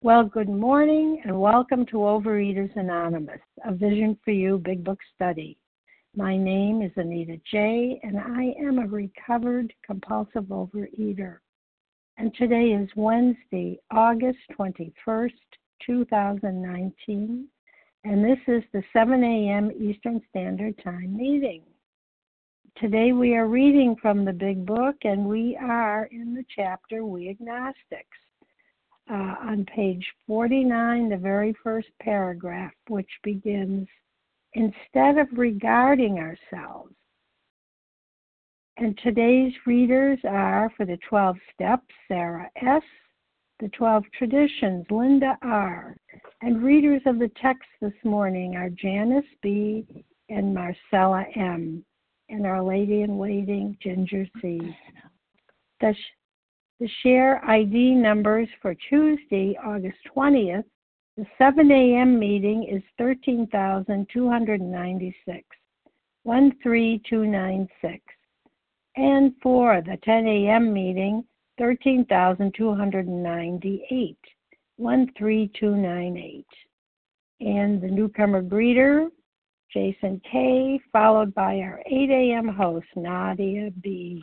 Well, good morning and welcome to Overeaters Anonymous, a Vision for You Big Book study. My name is Anita J., and I am a recovered compulsive overeater. And today is Wednesday, August 21st, 2019, and this is the 7 a.m. Eastern Standard Time meeting. Today we are reading from the Big Book, and we are in the chapter We Agnostics uh, on page 49, the very first paragraph, which begins Instead of regarding ourselves. And today's readers are for the 12 steps, Sarah S., the 12 traditions, Linda R., and readers of the text this morning are Janice B. and Marcella M., and Our Lady in Waiting, Ginger C. The, the share ID numbers for Tuesday, August 20th, the 7 a.m. meeting is 13,296, 13296. And for the 10 a.m. meeting, 13,298, 13298. And the newcomer greeter, Jason K., followed by our 8 a.m. host, Nadia B.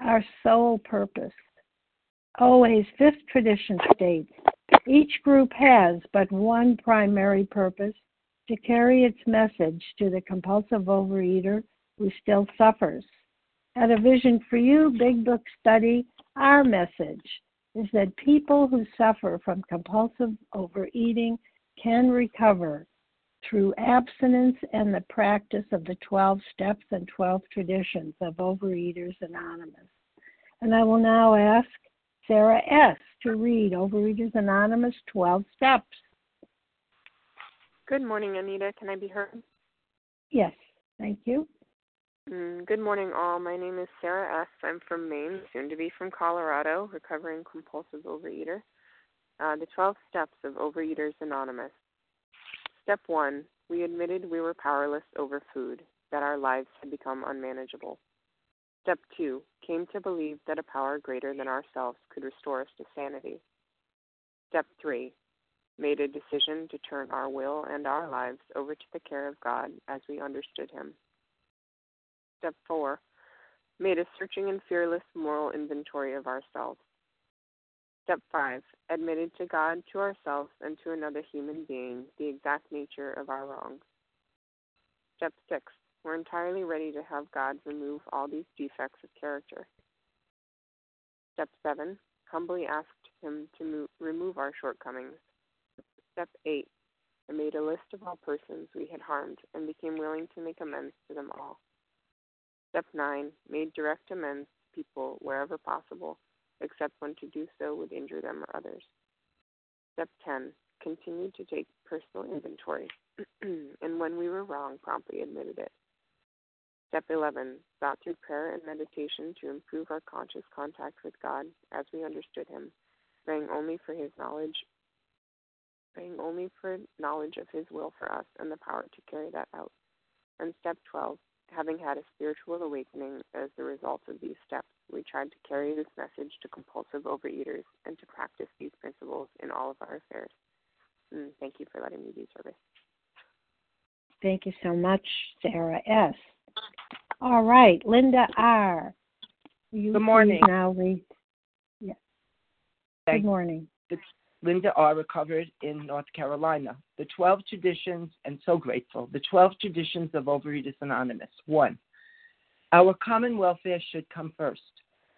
our sole purpose. Always, fifth tradition states each group has but one primary purpose to carry its message to the compulsive overeater who still suffers. At a Vision for You Big Book study, our message is that people who suffer from compulsive overeating can recover through abstinence and the practice of the 12 steps and 12 traditions of Overeaters Anonymous. And I will now ask Sarah S. to read Overeaters Anonymous 12 Steps. Good morning, Anita. Can I be heard? Yes, thank you. Mm, good morning, all. My name is Sarah S. I'm from Maine, soon to be from Colorado, recovering compulsive overeater. Uh, the 12 Steps of Overeaters Anonymous. Step 1 We admitted we were powerless over food, that our lives had become unmanageable. Step 2 Came to believe that a power greater than ourselves could restore us to sanity. Step 3 Made a decision to turn our will and our lives over to the care of God as we understood Him. Step 4 Made a searching and fearless moral inventory of ourselves. Step 5 Admitted to God, to ourselves, and to another human being the exact nature of our wrongs. Step 6 We're entirely ready to have God remove all these defects of character. Step 7 Humbly asked Him to move, remove our shortcomings. Step 8 I made a list of all persons we had harmed and became willing to make amends to them all. Step 9 Made direct amends to people wherever possible except when to do so would injure them or others. Step 10. Continued to take personal inventory, and when we were wrong, promptly admitted it. Step 11. Sought through prayer and meditation to improve our conscious contact with God as we understood Him, praying only for His knowledge, praying only for knowledge of His will for us and the power to carry that out. And step 12 having had a spiritual awakening as the result of these steps, we tried to carry this message to compulsive overeaters and to practice these principles in all of our affairs. And thank you for letting me do service. Thank you so much, Sarah S. All right, Linda R. You Good morning. Now read. Yes. Good morning. The, Linda R. recovered in North Carolina. The 12 traditions, and so grateful, the 12 traditions of Overeaters Anonymous. One, our common welfare should come first.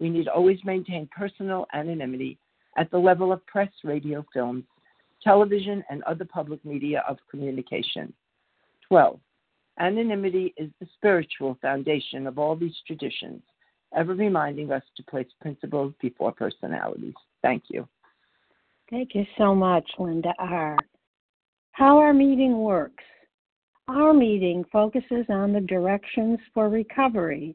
We need always maintain personal anonymity at the level of press, radio, films, television, and other public media of communication. 12. Anonymity is the spiritual foundation of all these traditions ever reminding us to place principles before personalities. Thank you. Thank you so much, Linda R. How our meeting works. Our meeting focuses on the directions for recovery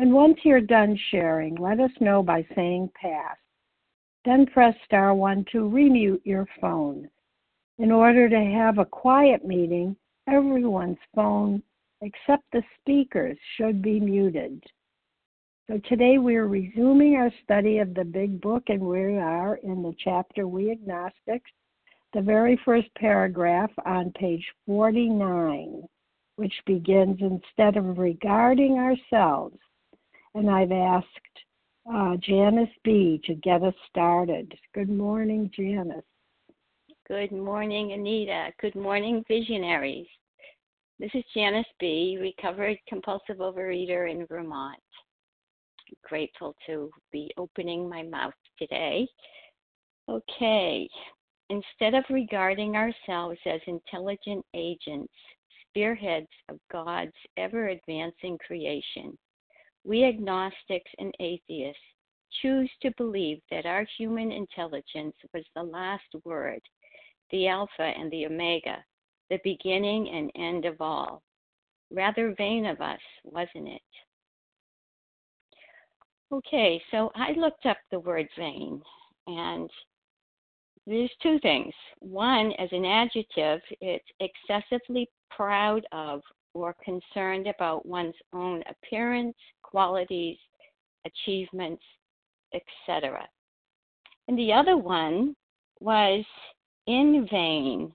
And once you're done sharing, let us know by saying pass. Then press star 1 to remute your phone. In order to have a quiet meeting, everyone's phone except the speakers should be muted. So today we're resuming our study of the Big Book, and we are in the chapter We Agnostics, the very first paragraph on page 49, which begins instead of regarding ourselves. And I've asked uh, Janice B. to get us started. Good morning, Janice. Good morning, Anita. Good morning, visionaries. This is Janice B., recovered compulsive overeater in Vermont. Grateful to be opening my mouth today. Okay, instead of regarding ourselves as intelligent agents, spearheads of God's ever advancing creation, we agnostics and atheists choose to believe that our human intelligence was the last word, the Alpha and the Omega, the beginning and end of all. Rather vain of us, wasn't it? Okay, so I looked up the word vain, and there's two things. One, as an adjective, it's excessively proud of or concerned about one's own appearance, qualities, achievements, etc. And the other one was in vain,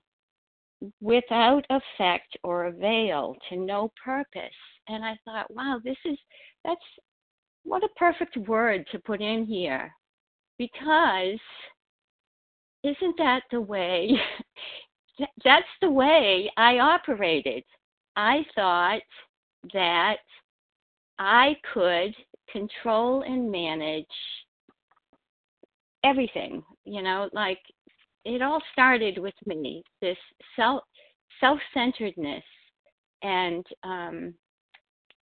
without effect or avail to no purpose. And I thought, wow, this is that's what a perfect word to put in here. Because isn't that the way that's the way I operated. I thought that I could control and manage everything, you know, like it all started with me, this self self centeredness and um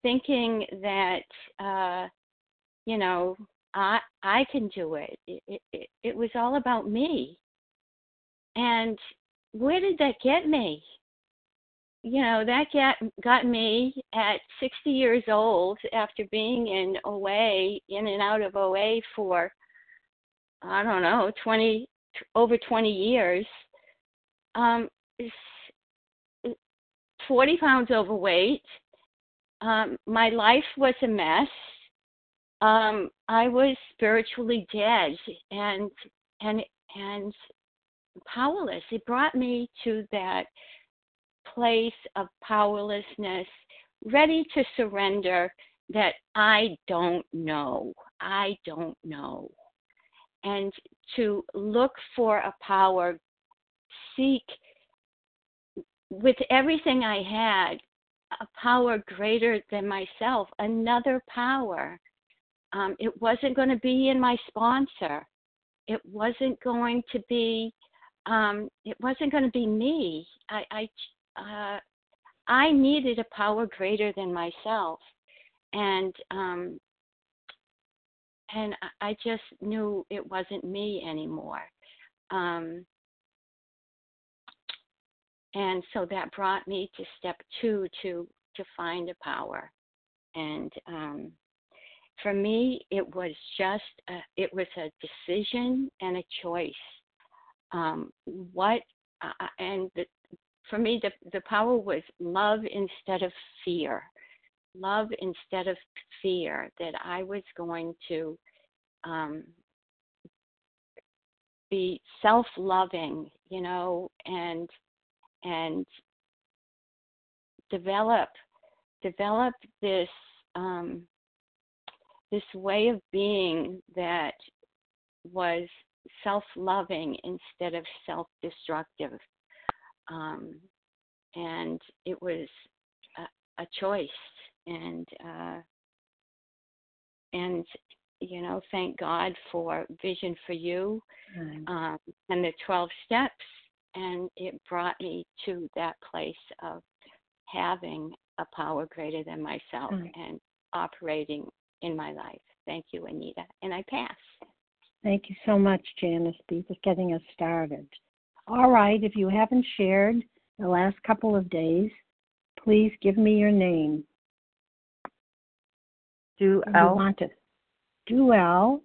thinking that uh you know I I can do it. It, it. it was all about me. And where did that get me? You know, that got got me at 60 years old after being in OA, in and out of OA for I don't know, 20 over 20 years. Um 40 pounds overweight. Um, my life was a mess um, I was spiritually dead and and and powerless. It brought me to that place of powerlessness, ready to surrender that I don't know. I don't know. And to look for a power, seek with everything I had, a power greater than myself, another power um, it wasn't going to be in my sponsor. It wasn't going to be. Um, it wasn't going to be me. I I, uh, I needed a power greater than myself, and um, and I just knew it wasn't me anymore. Um, and so that brought me to step two to to find a power and um, for me, it was just a, it was a decision and a choice. Um, what uh, and the, for me, the the power was love instead of fear, love instead of fear. That I was going to um, be self-loving, you know, and and develop develop this um, this way of being that was self loving instead of self destructive. Um, and it was a, a choice. And, uh, and, you know, thank God for Vision for You mm. um, and the 12 steps. And it brought me to that place of having a power greater than myself mm. and operating in my life. Thank you, Anita. And I pass. Thank you so much, Janice B, for getting us started. All right, if you haven't shared the last couple of days, please give me your name. Do L. Want to. Do L.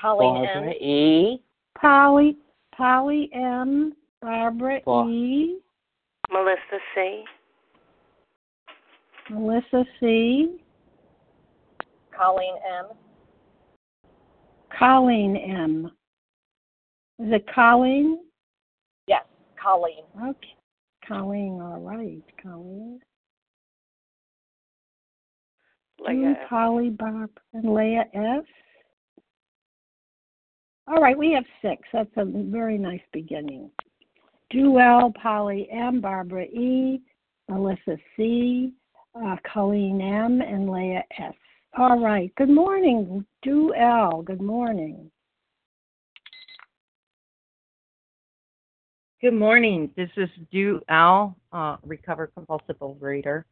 Colleen Barbara M. E. Polly, Polly M. Barbara Bar- E. Melissa C. Melissa C. Colleen M. Colleen M. Is it Colleen? Yes, Colleen. Okay. Colleen, all right. Colleen. Leah. Polly, Bob, and Leah S. All right, we have six. That's a very nice beginning. Duell, Polly M, Barbara E, Melissa C, uh, Colleen M, and Leah S. All right. Good morning, Do L. Good morning. Good morning. This is Du Al, uh, recovered compulsive overeater.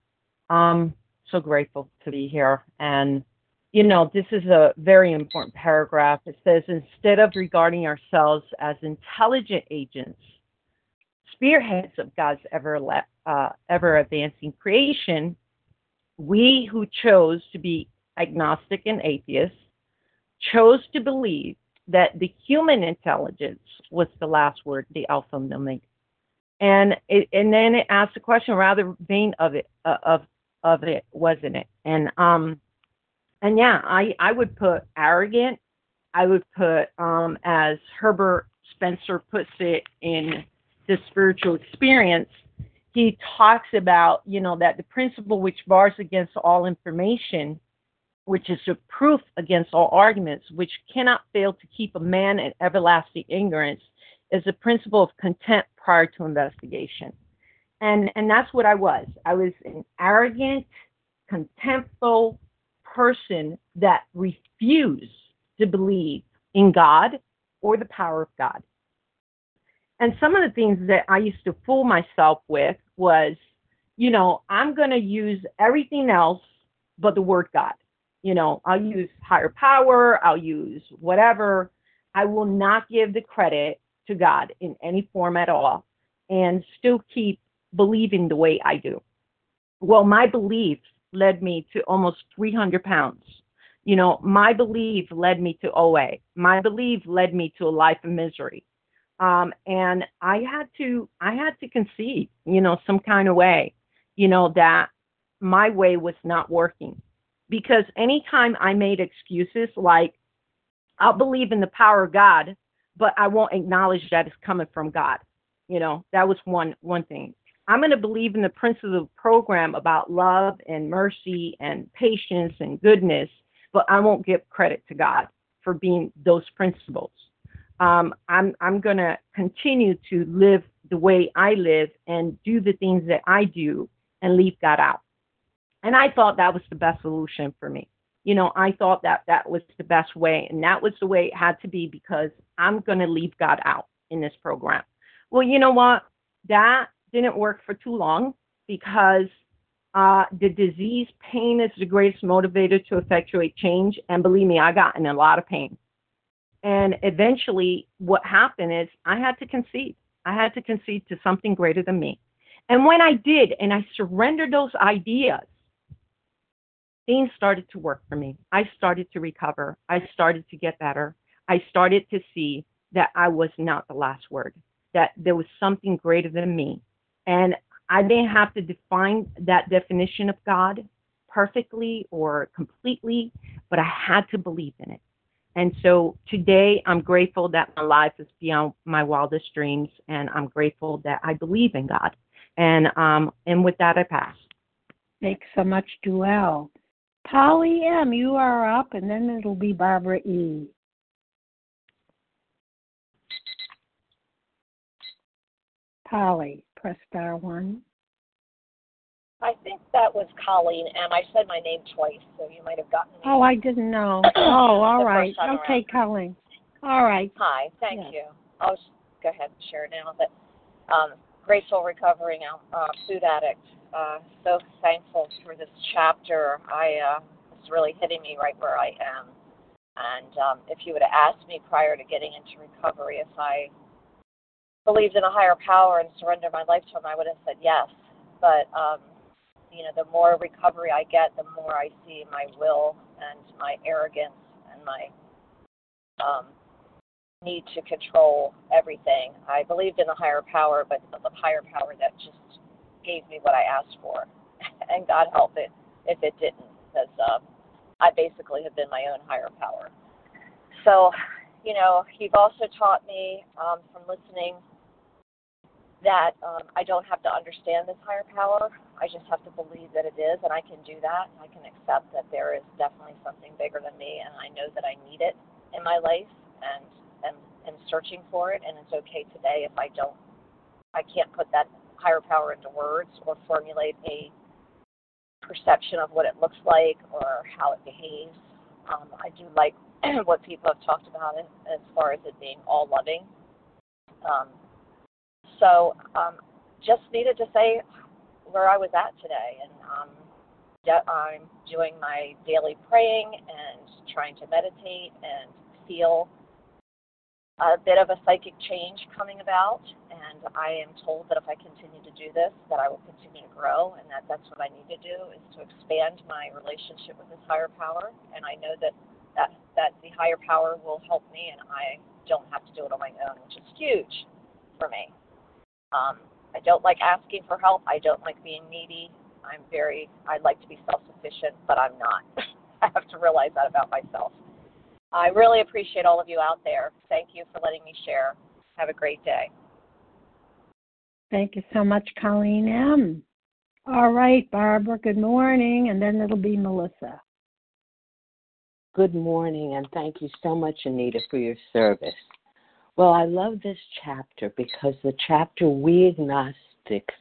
Um, so grateful to be here. And, you know, this is a very important paragraph. It says, instead of regarding ourselves as intelligent agents, spearheads of God's ever, uh, ever advancing creation, we who chose to be agnostic and atheist, chose to believe that the human intelligence was the last word, the alpha and. And it, and then it asked the question rather vain of it uh, of of it wasn't it and um and yeah I I would put arrogant I would put um as Herbert Spencer puts it in the spiritual experience he talks about you know that the principle which bars against all information which is a proof against all arguments, which cannot fail to keep a man in everlasting ignorance, is the principle of contempt prior to investigation. And and that's what I was. I was an arrogant, contemptful person that refused to believe in God or the power of God. And some of the things that I used to fool myself with was, you know, I'm going to use everything else but the word God. You know, I'll use higher power, I'll use whatever. I will not give the credit to God in any form at all and still keep believing the way I do. Well, my belief led me to almost 300 pounds. You know, my belief led me to OA. My belief led me to a life of misery. Um, and I had to, I had to concede, you know, some kind of way, you know, that my way was not working. Because anytime I made excuses like, I'll believe in the power of God, but I won't acknowledge that it's coming from God. You know, that was one one thing. I'm going to believe in the principles of the program about love and mercy and patience and goodness, but I won't give credit to God for being those principles. Um, I'm I'm going to continue to live the way I live and do the things that I do and leave God out. And I thought that was the best solution for me. You know, I thought that that was the best way, and that was the way it had to be because I'm going to leave God out in this program. Well, you know what? That didn't work for too long because uh, the disease pain is the greatest motivator to effectuate change. And believe me, I got in a lot of pain. And eventually, what happened is I had to concede. I had to concede to something greater than me. And when I did, and I surrendered those ideas, things started to work for me. I started to recover. I started to get better. I started to see that I was not the last word, that there was something greater than me. And I didn't have to define that definition of God perfectly or completely, but I had to believe in it. And so today I'm grateful that my life is beyond my wildest dreams, and I'm grateful that I believe in God. And um, and with that, I pass. Thanks so much, Duell. Polly M, you are up, and then it'll be Barbara E. Polly, press star one. I think that was Colleen M. I said my name twice, so you might have gotten me. Oh, I didn't know. Oh, all right. Okay, around. Colleen. All right. Hi, thank you. I'll go ahead and share now. But um, grateful recovering uh, food addict uh, so thankful for this chapter. I uh, it's really hitting me right where I am. And um, if you would have asked me prior to getting into recovery if I believed in a higher power and surrendered my life to Him, I would have said yes. But um, you know, the more recovery I get, the more I see my will and my arrogance and my um, need to control everything. I believed in a higher power, but the higher power that just gave me what I asked for, and God help it if it didn't, because um, I basically have been my own higher power. So, you know, He's also taught me um, from listening that um, I don't have to understand this higher power. I just have to believe that it is, and I can do that. I can accept that there is definitely something bigger than me, and I know that I need it in my life, and and and searching for it. And it's okay today if I don't, I can't put that higher power into words or formulate a perception of what it looks like or how it behaves. Um, I do like what people have talked about it as far as it being all loving. Um, so um, just needed to say where I was at today, and um, I'm doing my daily praying and trying to meditate and feel a bit of a psychic change coming about, and I am told that if I continue to do this, that I will continue to grow, and that that's what I need to do is to expand my relationship with this higher power, and I know that that that the higher power will help me, and I don't have to do it on my own, which is huge for me. Um, I don't like asking for help. I don't like being needy. I'm very. I'd like to be self-sufficient, but I'm not. I have to realize that about myself. I really appreciate all of you out there. Thank you for letting me share. Have a great day. Thank you so much, Colleen M. All right, Barbara, good morning, and then it'll be Melissa. Good morning, and thank you so much, Anita, for your service. Well, I love this chapter because the chapter We Agnostics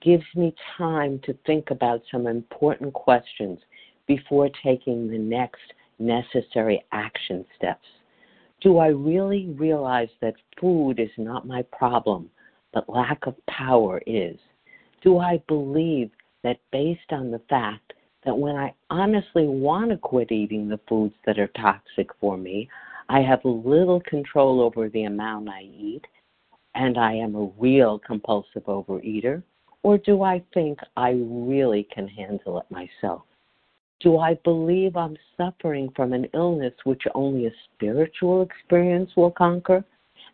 gives me time to think about some important questions before taking the next necessary action steps. Do I really realize that food is not my problem, but lack of power is? Do I believe that based on the fact that when I honestly want to quit eating the foods that are toxic for me, I have little control over the amount I eat, and I am a real compulsive overeater? Or do I think I really can handle it myself? Do I believe I'm suffering from an illness which only a spiritual experience will conquer?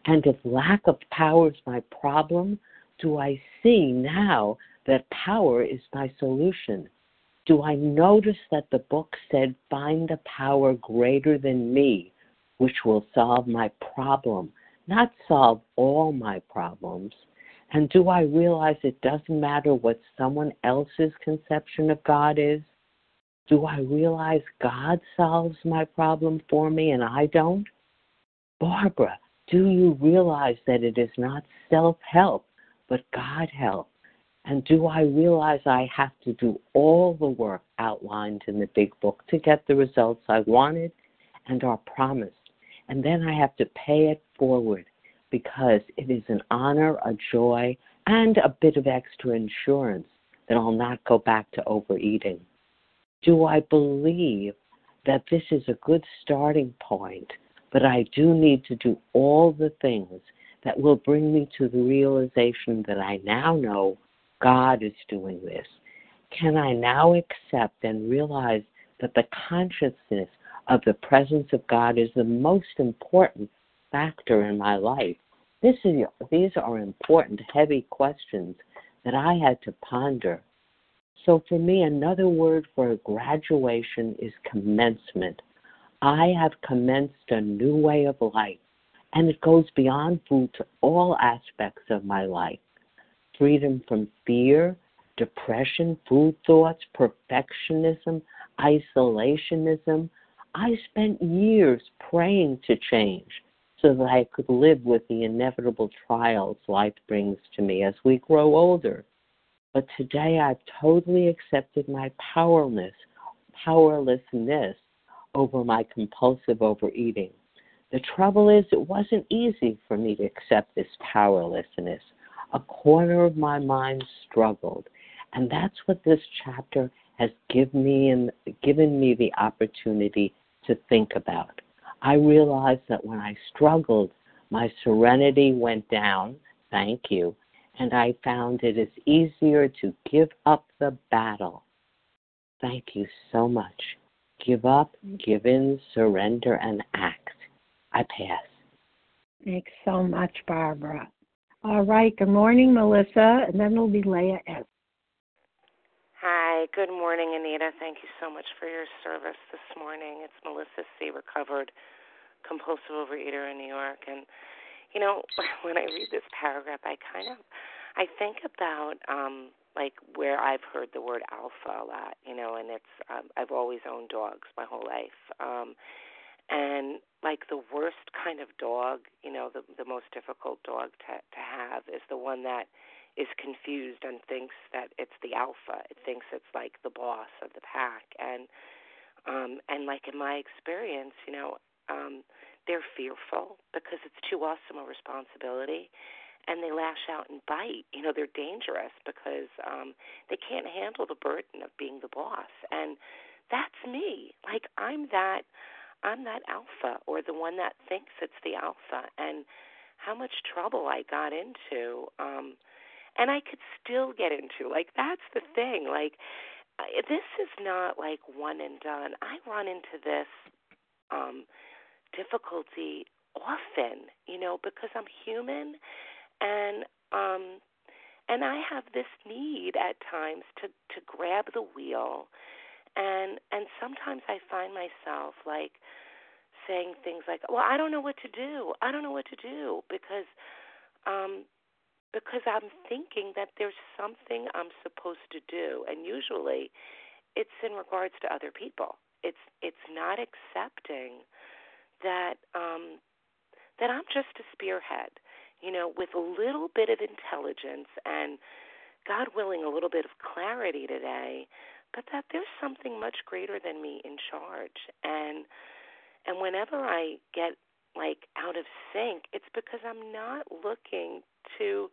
And if lack of power is my problem, do I see now that power is my solution? Do I notice that the book said, Find a power greater than me, which will solve my problem, not solve all my problems? And do I realize it doesn't matter what someone else's conception of God is? Do I realize God solves my problem for me and I don't? Barbara, do you realize that it is not self help, but God help? And do I realize I have to do all the work outlined in the big book to get the results I wanted and are promised? And then I have to pay it forward because it is an honor, a joy, and a bit of extra insurance that I'll not go back to overeating. Do I believe that this is a good starting point, but I do need to do all the things that will bring me to the realization that I now know God is doing this? Can I now accept and realize that the consciousness of the presence of God is the most important factor in my life? Is, these are important, heavy questions that I had to ponder. So, for me, another word for graduation is commencement. I have commenced a new way of life, and it goes beyond food to all aspects of my life freedom from fear, depression, food thoughts, perfectionism, isolationism. I spent years praying to change so that I could live with the inevitable trials life brings to me as we grow older. But today I've totally accepted my powerlessness, powerlessness over my compulsive overeating. The trouble is, it wasn't easy for me to accept this powerlessness. A corner of my mind struggled, and that's what this chapter has given me and given me the opportunity to think about. I realized that when I struggled, my serenity went down. Thank you. And I found it is easier to give up the battle. Thank you so much. Give up, give in, surrender, and act. I pass. Thanks so much, Barbara. All right. Good morning, Melissa. And then it'll be Leah S. Hi, good morning, Anita. Thank you so much for your service this morning. It's Melissa C., recovered compulsive overeater in New York. And, you know, when I read this paragraph, I kind of, I think about, um, like where I've heard the word alpha a lot, you know, and it's um, I've always owned dogs my whole life, um, and like the worst kind of dog, you know, the the most difficult dog to to have is the one that is confused and thinks that it's the alpha. It thinks it's like the boss of the pack and um and like in my experience, you know, um they're fearful because it's too awesome a responsibility and they lash out and bite. You know, they're dangerous because um they can't handle the burden of being the boss. And that's me. Like I'm that I'm that alpha or the one that thinks it's the alpha and how much trouble I got into um and I could still get into. Like that's the thing. Like this is not like one and done. I run into this um difficulty often, you know, because I'm human and um and I have this need at times to to grab the wheel and and sometimes I find myself like saying things like, "Well, I don't know what to do. I don't know what to do because um because I'm thinking that there's something I'm supposed to do, and usually it's in regards to other people. It's it's not accepting that um, that I'm just a spearhead, you know, with a little bit of intelligence and, God willing, a little bit of clarity today, but that there's something much greater than me in charge. And and whenever I get like out of sync, it's because I'm not looking to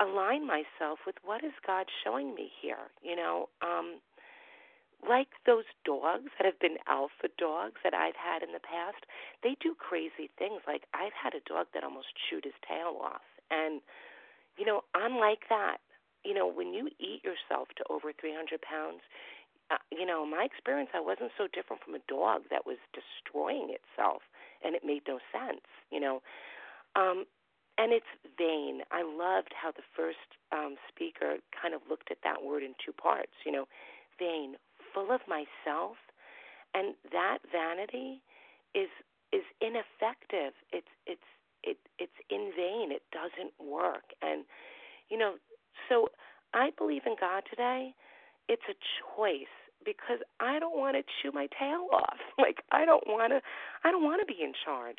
align myself with what is God showing me here. You know, um, like those dogs that have been alpha dogs that I've had in the past, they do crazy things. Like I've had a dog that almost chewed his tail off. And, you know, I'm like that. You know, when you eat yourself to over 300 pounds, uh, you know, my experience, I wasn't so different from a dog that was destroying itself, and it made no sense, you know. Um, and it's vain. I loved how the first um, speaker kind of looked at that word in two parts, you know, vain, full of myself, and that vanity is is ineffective. It's it's it it's in vain. It doesn't work. And you know, so I believe in God today. It's a choice because I don't want to chew my tail off. Like I don't want to I don't want to be in charge.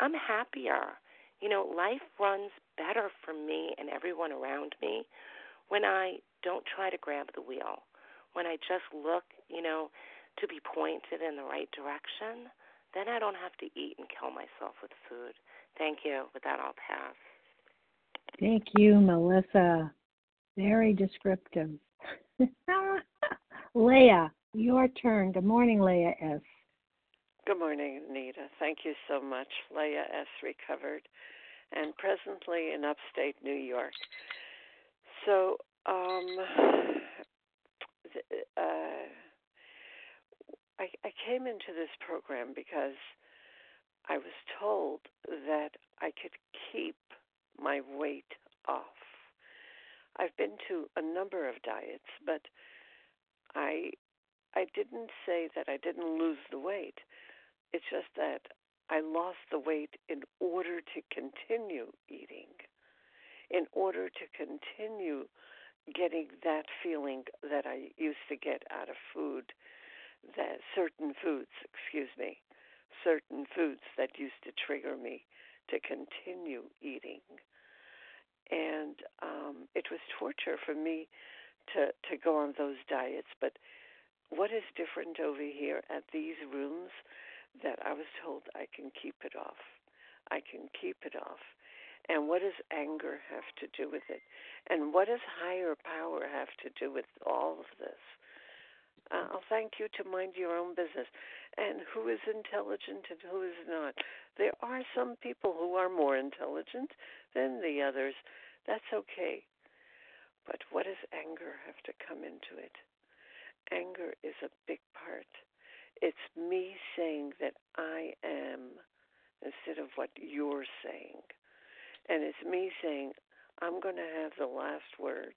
I'm happier. You know, life runs better for me and everyone around me when I don't try to grab the wheel when I just look, you know, to be pointed in the right direction, then I don't have to eat and kill myself with food. Thank you. With that, I'll pass. Thank you, Melissa. Very descriptive. Leah, your turn. Good morning, Leah S. Good morning, Anita. Thank you so much. Leah S. recovered and presently in upstate New York. So, um, uh, I, I came into this program because I was told that I could keep my weight off. I've been to a number of diets, but I I didn't say that I didn't lose the weight. It's just that I lost the weight in order to continue eating, in order to continue getting that feeling that I used to get out of food, that certain foods, excuse me, certain foods that used to trigger me to continue eating. And um, it was torture for me to, to go on those diets. But what is different over here at these rooms that I was told I can keep it off? I can keep it off. And what does anger have to do with it? And what does higher power have to do with all of this? Uh, I'll thank you to mind your own business. And who is intelligent and who is not? There are some people who are more intelligent than the others. That's okay. But what does anger have to come into it? Anger is a big part. It's me saying that I am instead of what you're saying. And it's me saying, I'm going to have the last word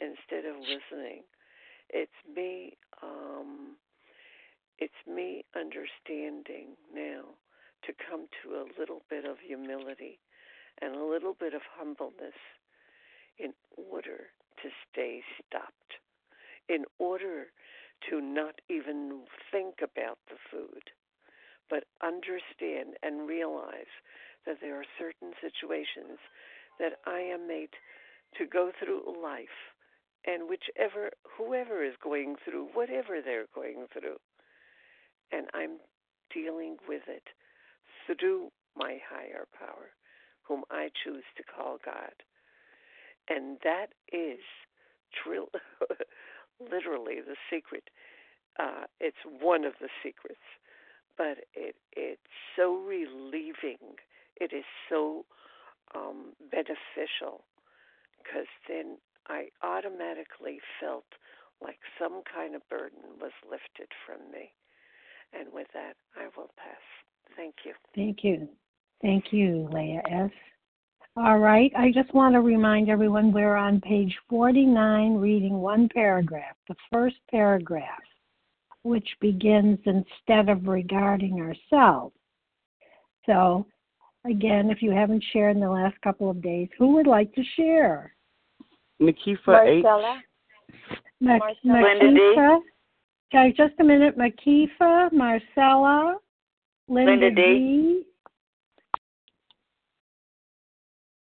instead of listening. It's me um it's me understanding now to come to a little bit of humility and a little bit of humbleness in order to stay stopped, in order to not even think about the food, but understand and realize that there are certain situations that I am made to go through life, and whichever, whoever is going through, whatever they're going through, and I'm dealing with it through my higher power, whom I choose to call God. And that is literally the secret. Uh, it's one of the secrets, but it it's so relieving it is so um, beneficial because then I automatically felt like some kind of burden was lifted from me. And with that, I will pass. Thank you. Thank you. Thank you, Leah S. All right. I just want to remind everyone we're on page 49, reading one paragraph, the first paragraph, which begins instead of regarding ourselves. So again, if you haven't shared in the last couple of days, who would like to share? Makifa Marcella. H. Ma- Marcella. Linda D. Makifa? Okay, just a minute. Makifa, Marcella, Linda, Linda D. D.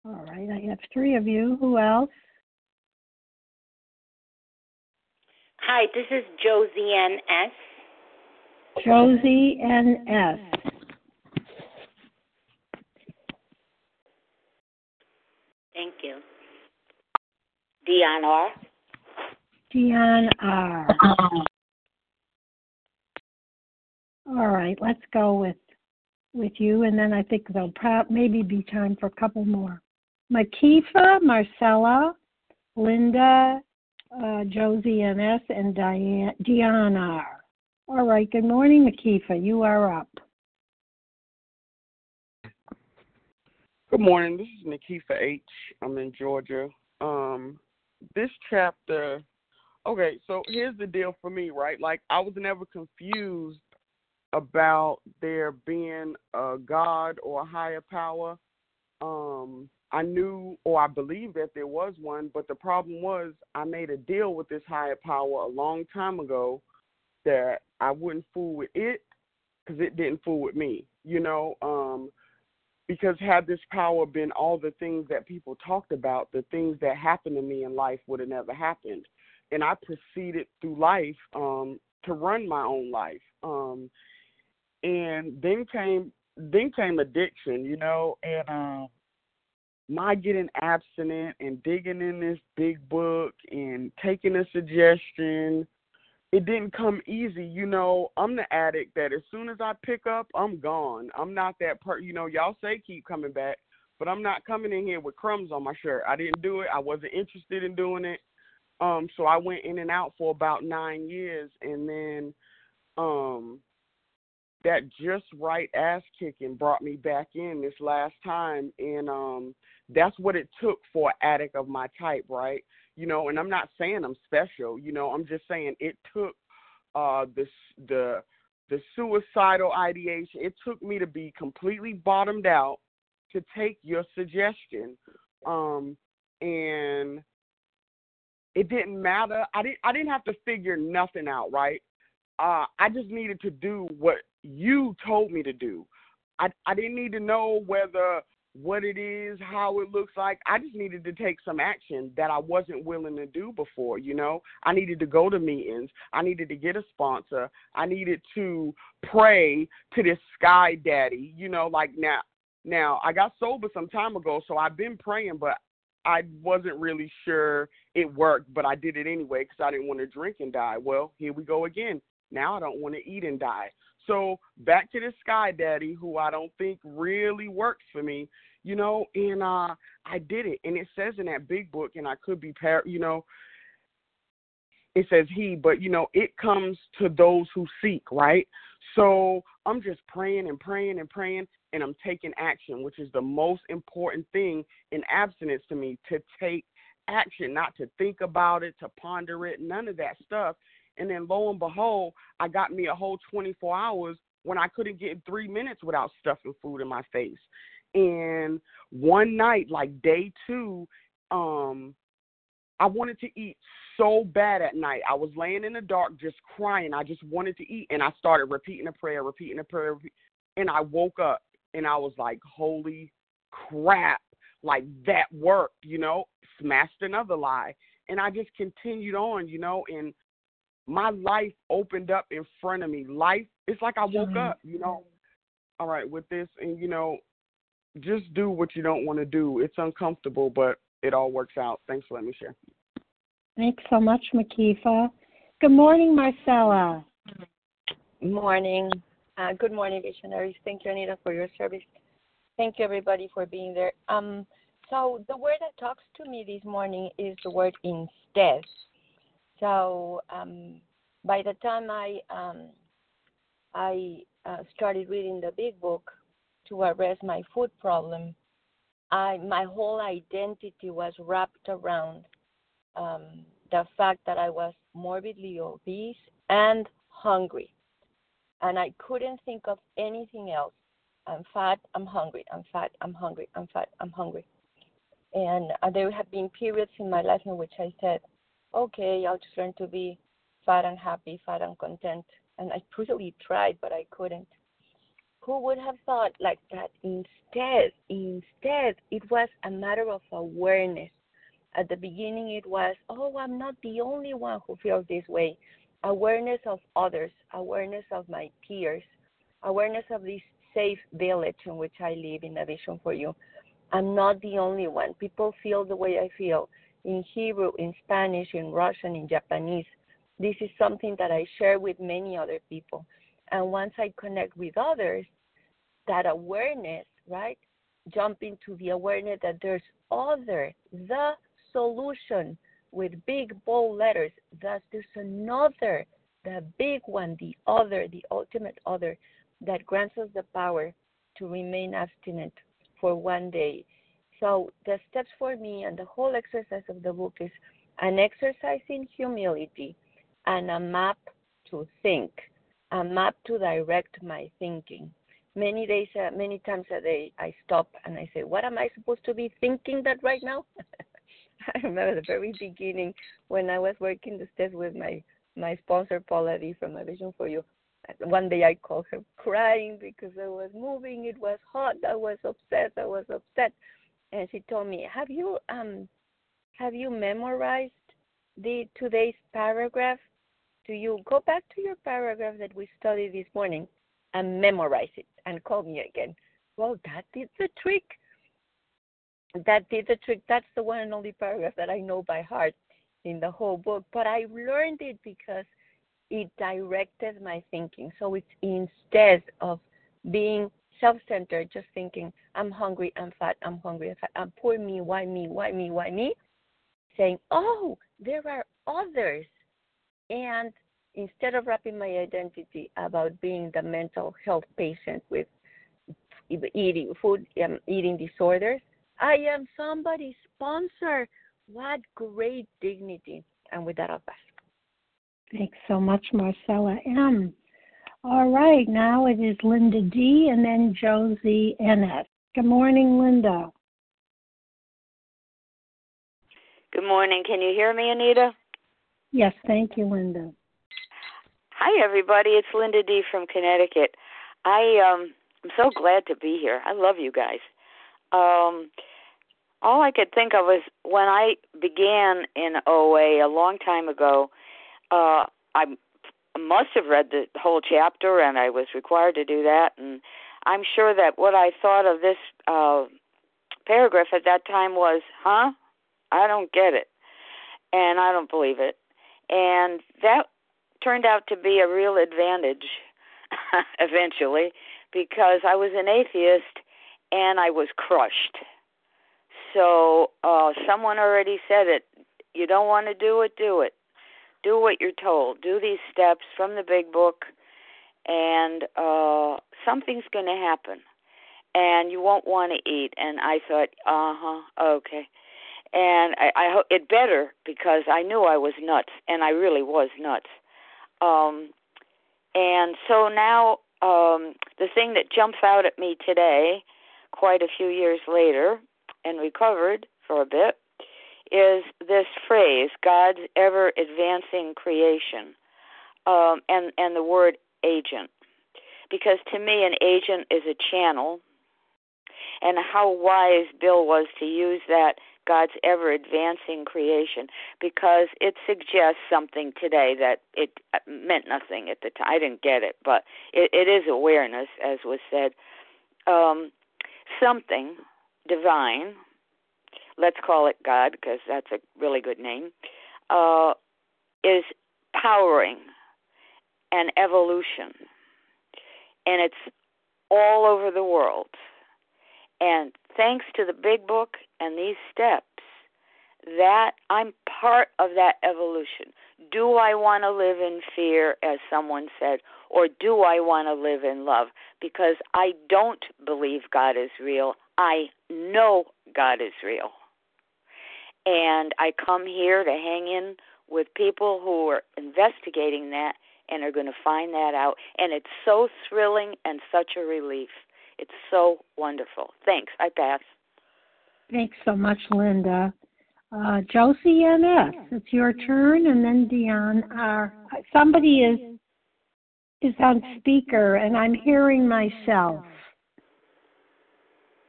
All right, I have three of you. Who else? Hi, this is Josie N. S. Josie N. S. Thank you. Dion R. Dion R. All right, let's go with with you, and then I think there'll pro- maybe be time for a couple more. Makifa, Marcella, Linda, uh, Josie NS, and Diane, Dion R. All right, good morning, Makifa. You are up. Good morning. This is Nikifa H. I'm in Georgia. Um, this chapter, okay, so here's the deal for me, right? Like, I was never confused about there being a God or a higher power. Um, I knew or I believed that there was one, but the problem was I made a deal with this higher power a long time ago that I wouldn't fool with it because it didn't fool with me, you know. Um, because had this power been all the things that people talked about, the things that happened to me in life would have never happened. And I proceeded through life um, to run my own life. Um, and then came then came addiction, you know, and uh, my getting abstinent and digging in this big book and taking a suggestion it didn't come easy. You know, I'm the addict that as soon as I pick up, I'm gone. I'm not that per. You know, y'all say keep coming back, but I'm not coming in here with crumbs on my shirt. I didn't do it. I wasn't interested in doing it. Um, so I went in and out for about nine years, and then um, that just right ass kicking brought me back in this last time, and um, that's what it took for addict of my type, right? You know, and I'm not saying I'm special, you know, I'm just saying it took uh the the the suicidal ideation. It took me to be completely bottomed out to take your suggestion. Um and it didn't matter. I didn't I didn't have to figure nothing out, right? Uh I just needed to do what you told me to do. I I didn't need to know whether what it is, how it looks like. I just needed to take some action that I wasn't willing to do before, you know. I needed to go to meetings. I needed to get a sponsor. I needed to pray to this sky daddy, you know, like now now I got sober some time ago, so I've been praying, but I wasn't really sure it worked, but I did it anyway because I didn't want to drink and die. Well, here we go again. Now I don't want to eat and die. So back to the sky daddy, who I don't think really works for me, you know. And uh, I did it, and it says in that big book, and I could be par, you know. It says he, but you know, it comes to those who seek, right? So I'm just praying and praying and praying, and I'm taking action, which is the most important thing in abstinence to me to take action, not to think about it, to ponder it, none of that stuff. And then lo and behold, I got me a whole 24 hours when I couldn't get three minutes without stuffing food in my face. And one night, like day two, um, I wanted to eat so bad at night. I was laying in the dark just crying. I just wanted to eat. And I started repeating a prayer, repeating a prayer. And I woke up and I was like, holy crap. Like that worked, you know, smashed another lie. And I just continued on, you know, and my life opened up in front of me. Life, it's like I woke mm-hmm. up, you know. All right, with this, and you know, just do what you don't want to do. It's uncomfortable, but it all works out. Thanks for letting me share. Thanks so much, Makifa. Good morning, Marcella. Good morning. Uh, good morning, visionaries. Thank you, Anita, for your service. Thank you, everybody, for being there. Um, so the word that talks to me this morning is the word instead. So um, by the time I um, I uh, started reading the big book to address my food problem, I my whole identity was wrapped around um, the fact that I was morbidly obese and hungry, and I couldn't think of anything else. I'm fat. I'm hungry. I'm fat. I'm hungry. I'm fat. I'm hungry. And uh, there have been periods in my life in which I said, okay, I'll just learn to be fat and happy, fat and content. And I brutally tried, but I couldn't. Who would have thought like that? Instead, instead, it was a matter of awareness. At the beginning, it was, oh, I'm not the only one who feels this way. Awareness of others, awareness of my peers, awareness of this safe village in which I live in a vision for you. I'm not the only one. People feel the way I feel in Hebrew, in Spanish, in Russian, in Japanese. This is something that I share with many other people. And once I connect with others, that awareness, right? Jump into the awareness that there's other, the solution with big bold letters. That there's another, the big one, the other, the ultimate other, that grants us the power to remain abstinent for one day. So the steps for me and the whole exercise of the book is an exercise in humility and a map to think, a map to direct my thinking. Many days, uh, many times a day, I stop and I say, "What am I supposed to be thinking that right now?" I remember the very beginning when I was working the steps with my my sponsor Paula D from My Vision for You. One day I called her crying because I was moving. It was hot. I was upset. I was upset, and she told me, "Have you um, have you memorized the today's paragraph? Do you go back to your paragraph that we studied this morning and memorize it and call me again?" Well, that did the trick. That did the trick. That's the one and only paragraph that I know by heart in the whole book. But I learned it because it directed my thinking. So it's instead of being self-centered, just thinking, I'm hungry, I'm fat, I'm hungry, I'm fat, I'm poor me, why me, why me, why me, saying, oh, there are others. And instead of wrapping my identity about being the mental health patient with eating food, um, eating disorders, I am somebody's sponsor. What great dignity. And with that, I'll pass. Thanks so much, Marcella M. All right, now it is Linda D. and then Josie N.S. Good morning, Linda. Good morning. Can you hear me, Anita? Yes, thank you, Linda. Hi, everybody. It's Linda D. from Connecticut. I um, I'm so glad to be here. I love you guys. Um, all I could think of was when I began in OA a long time ago. Uh, I must have read the whole chapter, and I was required to do that. And I'm sure that what I thought of this uh, paragraph at that time was, "Huh? I don't get it," and I don't believe it. And that turned out to be a real advantage eventually because I was an atheist and I was crushed. So uh someone already said it. You don't want to do it, do it. Do what you're told. Do these steps from the big book and uh something's going to happen. And you won't want to eat. And I thought, "Uh-huh, okay." And I I hope it better because I knew I was nuts and I really was nuts. Um and so now um the thing that jumps out at me today quite a few years later and recovered for a bit is this phrase god's ever advancing creation um, and and the word agent. Because to me an agent is a channel and how wise bill was to use that god's ever advancing creation because it suggests something today that it meant nothing at the time i didn't get it but it, it is awareness as was said. Um, something divine, let's call it God because that's a really good name, uh, is powering an evolution. And it's all over the world. And thanks to the big book and these steps, that I'm part of that evolution. Do I want to live in fear, as someone said, or do I want to live in love? Because I don't believe God is real. I know God is real. And I come here to hang in with people who are investigating that and are going to find that out. And it's so thrilling and such a relief. It's so wonderful. Thanks. I pass. Thanks so much, Linda. Uh, Josie NS, it's your turn, and then Dion. Uh, somebody is is on speaker and I'm hearing myself.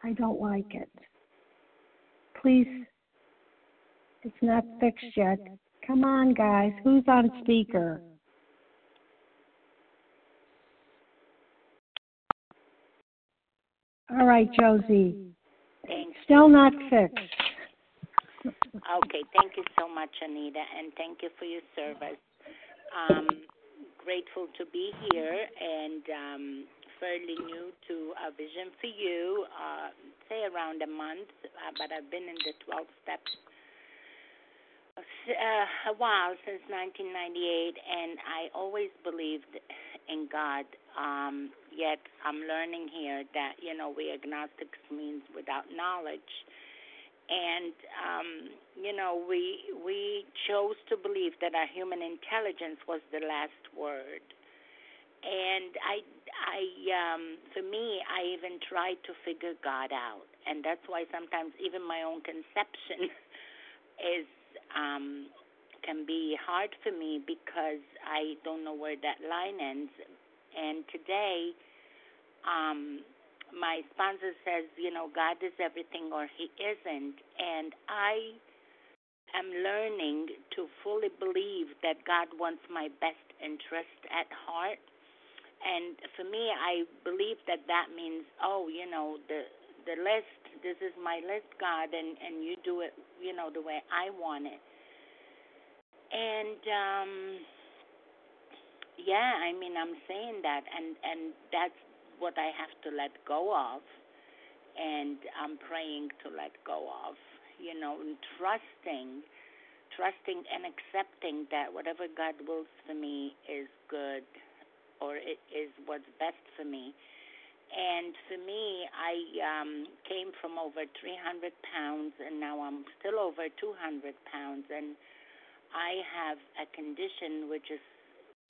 I don't like it. Please, it's not fixed yet. Come on, guys. Who's on speaker? All right, Josie. Thanks. Still not fixed. Okay, thank you so much, Anita, and thank you for your service. Um, grateful to be here and um, fairly new to a Vision for You, uh, say around a month, uh, but I've been in the 12 steps uh, a while since 1998, and I always believed in God. Um, yet I'm learning here that you know we agnostics means without knowledge, and um, you know we we chose to believe that our human intelligence was the last word, and I I um, for me I even tried to figure God out, and that's why sometimes even my own conception is um, can be hard for me because I don't know where that line ends. And today, um, my sponsor says, you know, God is everything or He isn't. And I am learning to fully believe that God wants my best interest at heart. And for me, I believe that that means, oh, you know, the the list. This is my list, God, and and you do it, you know, the way I want it. And um yeah, I mean, I'm saying that, and and that's what I have to let go of, and I'm praying to let go of, you know, and trusting, trusting and accepting that whatever God wills for me is good, or it is what's best for me. And for me, I um, came from over 300 pounds, and now I'm still over 200 pounds, and I have a condition which is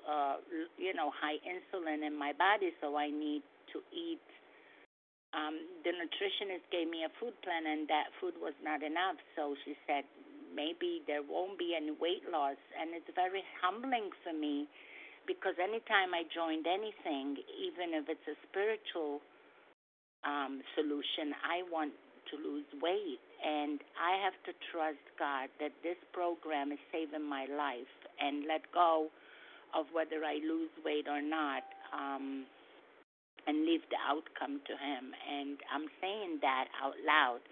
uh, you know, high insulin in my body, so I need to eat. Um, the nutritionist gave me a food plan, and that food was not enough. So she said, maybe there won't be any weight loss. And it's very humbling for me because anytime I joined anything, even if it's a spiritual um, solution, I want to lose weight. And I have to trust God that this program is saving my life and let go of whether I lose weight or not, um, and leave the outcome to Him. And I'm saying that out loud,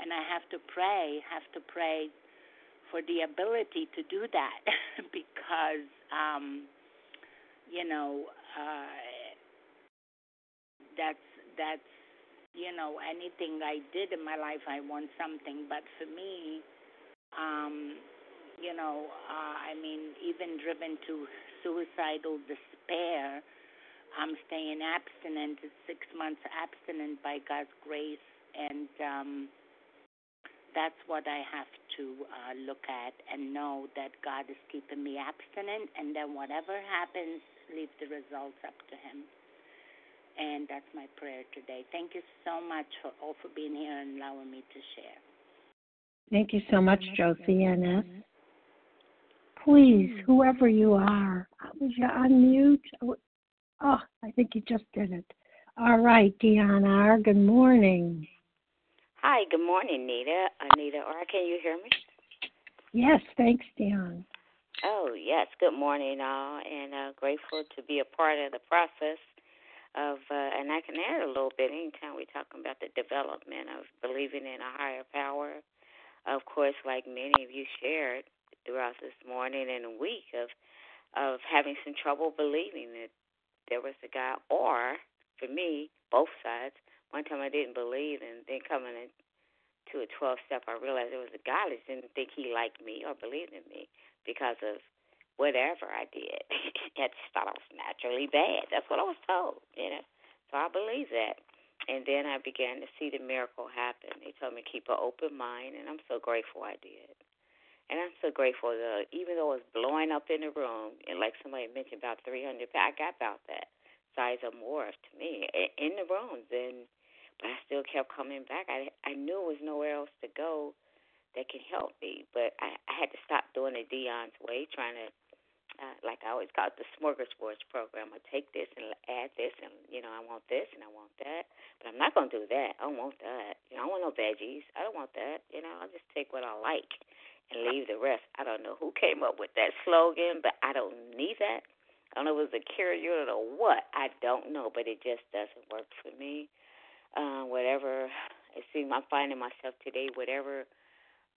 and I have to pray, have to pray for the ability to do that because, um, you know, uh, that's that's you know anything I did in my life, I want something, but for me. Um, you know, uh, I mean, even driven to suicidal despair. I'm staying abstinent. It's six months abstinent by God's grace, and um, that's what I have to uh, look at and know that God is keeping me abstinent, and then whatever happens, leave the results up to Him. And that's my prayer today. Thank you so much for all for being here and allowing me to share. Thank you so much, Josie N.S please, whoever you are, would you unmute? Oh, oh, I think you just did it. All right, Deanna good morning. Hi, good morning, Nita. Anita, or can you hear me? Yes, thanks, Dion. Oh, yes, good morning, all, and uh, grateful to be a part of the process of, uh, and I can add a little bit anytime we're talking about the development of believing in a higher power. Of course, like many of you shared, throughout this morning and week of of having some trouble believing that there was a God, or for me, both sides. One time I didn't believe, and then coming into a 12 step, I realized there was a God. I didn't think He liked me or believed in me because of whatever I did. I just thought I was naturally bad. That's what I was told, you know. So I believe that. And then I began to see the miracle happen. They told me keep an open mind, and I'm so grateful I did. And I'm so grateful that even though it was blowing up in the room, and like somebody mentioned about 300 I got about that size or more to me in the rooms, and but I still kept coming back. I I knew there was nowhere else to go that could help me, but I, I had to stop doing it Dion's way, trying to uh, like I always call it the smorgasbord program. I take this and add this, and you know I want this and I want that, but I'm not gonna do that. I don't want that. You know I don't want no veggies. I don't want that. You know I'll just take what I like and leave the rest. I don't know who came up with that slogan, but I don't need that. I don't know if it was a care unit or what. I don't know, but it just doesn't work for me. Uh, whatever it seems, I'm finding myself today. Whatever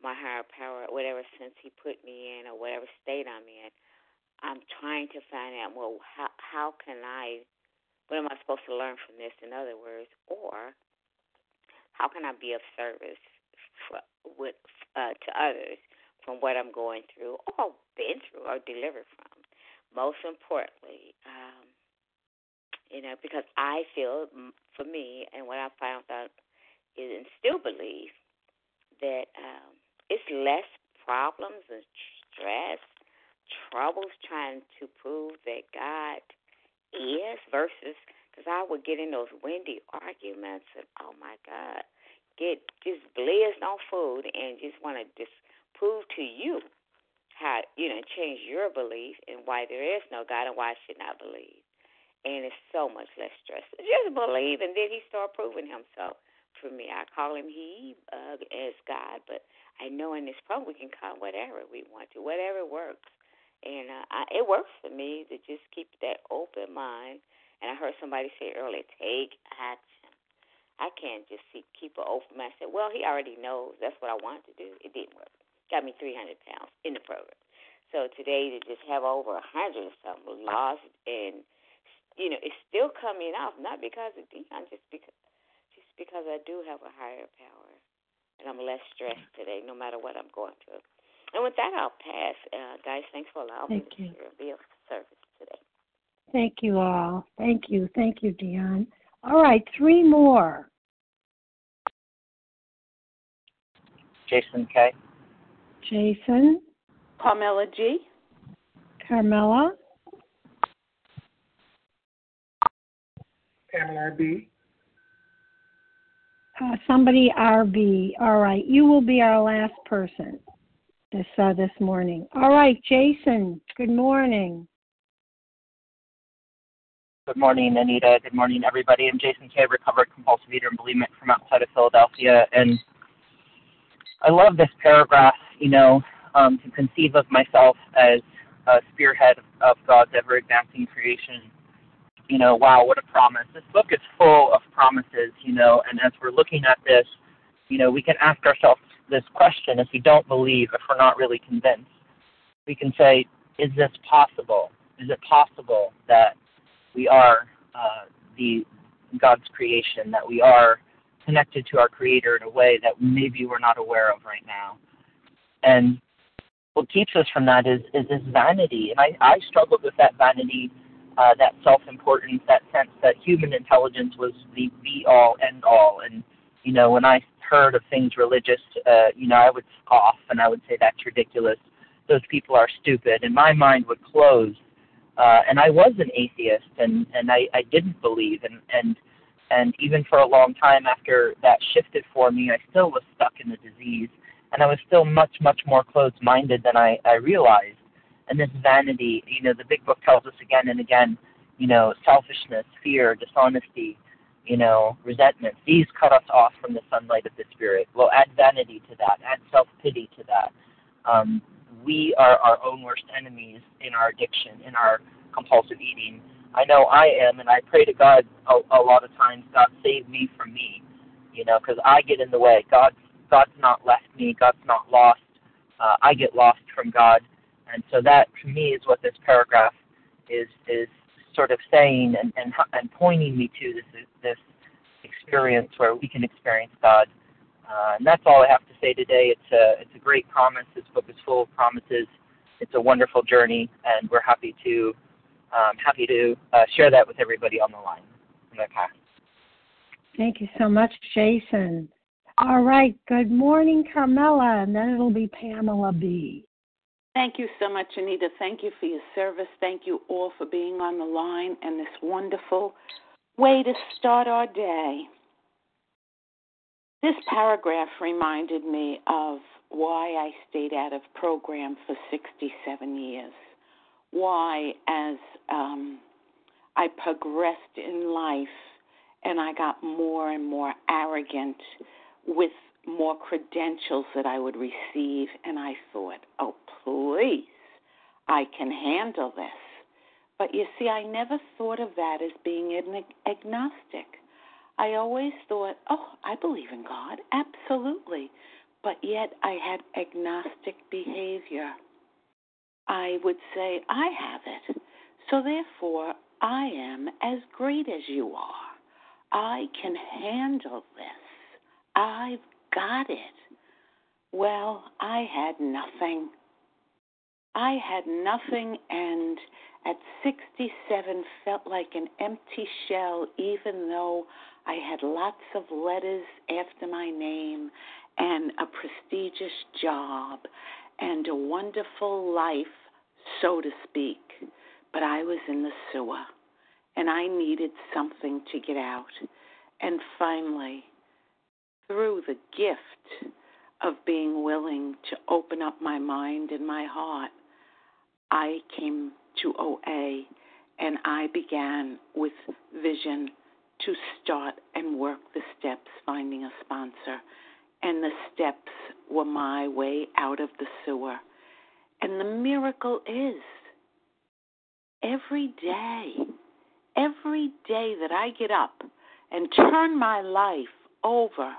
my higher power, whatever sense He put me in, or whatever state I'm in, I'm trying to find out. Well, how how can I? What am I supposed to learn from this? In other words, or how can I be of service for, with uh, to others from what I'm going through, or been through, or delivered from? most importantly, um, you know, because I feel for me and what I found out is and still believe that um, it's less problems and stress, troubles trying to prove that God is versus because I would get in those windy arguments and oh my God, get just blazed on food and just want to just prove to you how you know change your belief and why there is no God and why I should not believe. And it's so much less stress. Just believe, and then He start proving Himself for me. I call Him He uh, as God, but I know in this program we can call whatever we want to, whatever works. And uh, I, it works for me to just keep that open mind. And I heard somebody say earlier, take action. I can't just see, keep an open mind. I said, well, he already knows. That's what I wanted to do. It didn't work got me 300 pounds in the program. So today to just have over a hundred or something lost, and you know it's still coming off, not because of Dion, just because just because I do have a higher power, and I'm less stressed today, no matter what I'm going through. And with that, I'll pass. Uh, guys, thanks for allowing Thank me you. to be of service today. Thank you all. Thank you. Thank you, Dion. All right, three more. Jason K. Jason, Carmela G. Carmela, Pamela B. uh, somebody RB. All right, you will be our last person this uh, this morning. All right, Jason. Good morning. Good morning, Anita. Good morning, everybody. I'm Jason K., recovered compulsive eater and bulimic from outside of Philadelphia. And I love this paragraph, you know, um, to conceive of myself as a spearhead of God's ever advancing creation. You know, wow, what a promise. This book is full of promises, you know, and as we're looking at this, you know, we can ask ourselves this question if we don't believe, if we're not really convinced. We can say, is this possible? Is it possible that we are uh, the God's creation, that we are connected to our Creator in a way that maybe we're not aware of right now. And what keeps us from that is is this vanity, and I I struggled with that vanity, uh, that self importance, that sense that human intelligence was the be all end all. And you know, when I heard of things religious, uh, you know, I would scoff and I would say that's ridiculous. Those people are stupid, and my mind would close uh, and I was an atheist, and and I, I didn't believe, and and and even for a long time after that shifted for me, I still was stuck in the disease, and I was still much much more closed-minded than I I realized. And this vanity, you know, the big book tells us again and again, you know, selfishness, fear, dishonesty, you know, resentment. These cut us off from the sunlight of the spirit. Well, add vanity to that, add self-pity to that. Um, we are our own worst enemies in our addiction, in our compulsive eating. I know I am, and I pray to God a, a lot of times, God save me from me, you know, because I get in the way. God, God's not left me. God's not lost. Uh, I get lost from God, and so that to me is what this paragraph is is sort of saying and and, and pointing me to this this experience where we can experience God uh, and that's all I have to say today. It's a it's a great promise. This book is full of promises. It's a wonderful journey, and we're happy to um, happy to uh, share that with everybody on the line. Thank you so much, Jason. All right. Good morning, Carmela, and then it'll be Pamela B. Thank you so much, Anita. Thank you for your service. Thank you all for being on the line and this wonderful way to start our day. This paragraph reminded me of why I stayed out of program for 67 years. why, as um, I progressed in life and I got more and more arrogant with more credentials that I would receive, and I thought, oh, please, I can handle this. But you see, I never thought of that as being an agnostic. I always thought, oh, I believe in God, absolutely. But yet I had agnostic behavior. I would say, I have it. So therefore, I am as great as you are. I can handle this. I've got it. Well, I had nothing. I had nothing, and at 67 felt like an empty shell, even though I had lots of letters after my name and a prestigious job and a wonderful life, so to speak. But I was in the sewer and I needed something to get out. And finally, through the gift of being willing to open up my mind and my heart, I came to OA and I began with vision to start and work the steps, finding a sponsor. And the steps were my way out of the sewer. And the miracle is every day, every day that I get up and turn my life over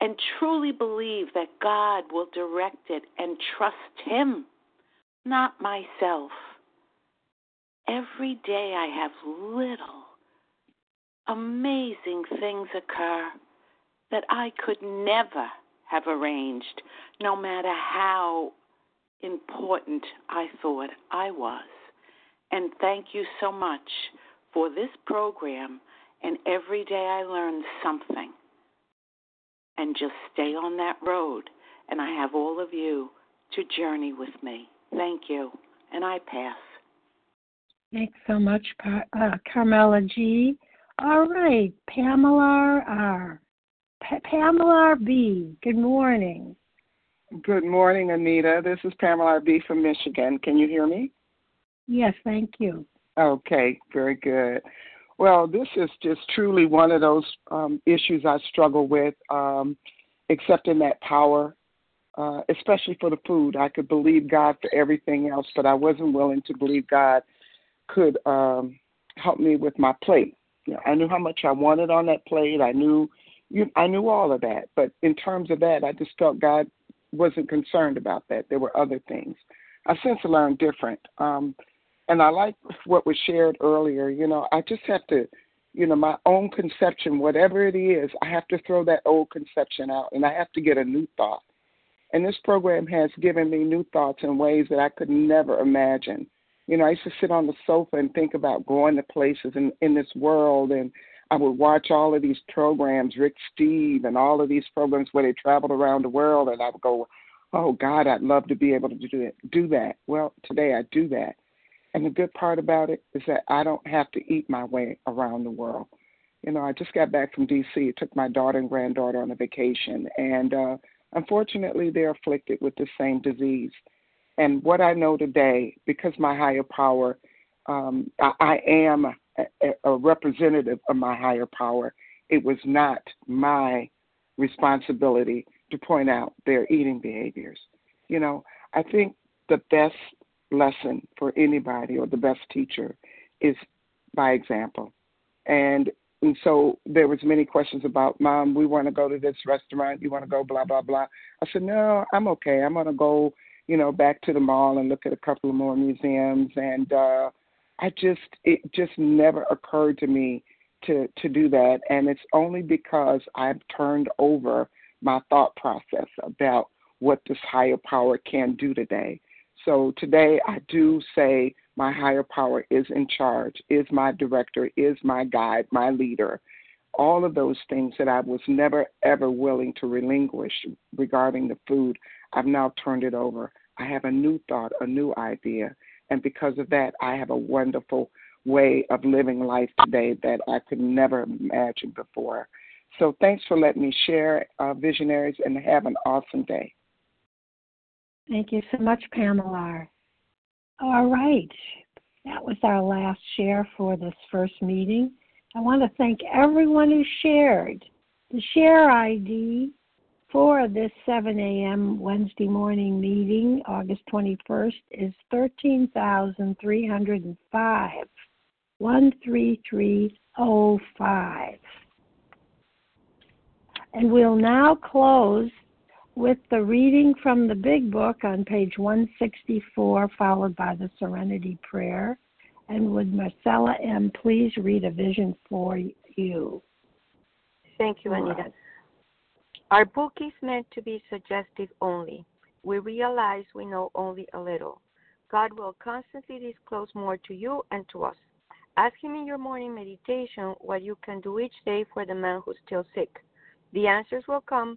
and truly believe that God will direct it and trust Him, not myself. Every day I have little amazing things occur that I could never have arranged, no matter how important I thought I was. And thank you so much for this program. And every day I learn something. And just stay on that road. And I have all of you to journey with me. Thank you. And I pass. Thanks so much, uh, Carmela G. All right, Pamela R. Pa- Pamela B. Good morning. Good morning, Anita. This is Pamela B. from Michigan. Can you hear me? Yes, thank you. Okay, very good. Well, this is just truly one of those um, issues I struggle with, um, accepting that power, uh, especially for the food. I could believe God for everything else, but I wasn't willing to believe God could um, help me with my plate. You know, I knew how much I wanted on that plate. I knew, you, I knew all of that. But in terms of that, I just felt God wasn't concerned about that. There were other things. I've since learned different. Um, and I like what was shared earlier. You know, I just have to, you know, my own conception, whatever it is, I have to throw that old conception out and I have to get a new thought. And this program has given me new thoughts in ways that I could never imagine you know, I used to sit on the sofa and think about going to places in, in this world and I would watch all of these programs, Rick Steve and all of these programs where they traveled around the world and I would go, Oh God, I'd love to be able to do it do that. Well, today I do that. And the good part about it is that I don't have to eat my way around the world. You know, I just got back from DC, took my daughter and granddaughter on a vacation and uh unfortunately they're afflicted with the same disease and what I know today, because my higher power, um, I, I am a, a representative of my higher power. It was not my responsibility to point out their eating behaviors. You know, I think the best lesson for anybody or the best teacher is by example. And and so there was many questions about mom we want to go to this restaurant you want to go blah blah blah i said no i'm okay i'm going to go you know, back to the mall and look at a couple of more museums. And uh, I just, it just never occurred to me to to do that. And it's only because I've turned over my thought process about what this higher power can do today. So today I do say my higher power is in charge, is my director, is my guide, my leader. All of those things that I was never ever willing to relinquish regarding the food, I've now turned it over. I have a new thought, a new idea. And because of that, I have a wonderful way of living life today that I could never imagine before. So thanks for letting me share, uh, visionaries, and have an awesome day. Thank you so much, Pamela. All right. That was our last share for this first meeting. I want to thank everyone who shared. The share ID for this 7 a.m. Wednesday morning meeting, August 21st, is 13,305. 13305. And we'll now close with the reading from the Big Book on page 164, followed by the Serenity Prayer. And would Marcella M. please read a vision for you? Thank you, Anita. Our book is meant to be suggestive only. We realize we know only a little. God will constantly disclose more to you and to us. Ask Him in your morning meditation what you can do each day for the man who's still sick. The answers will come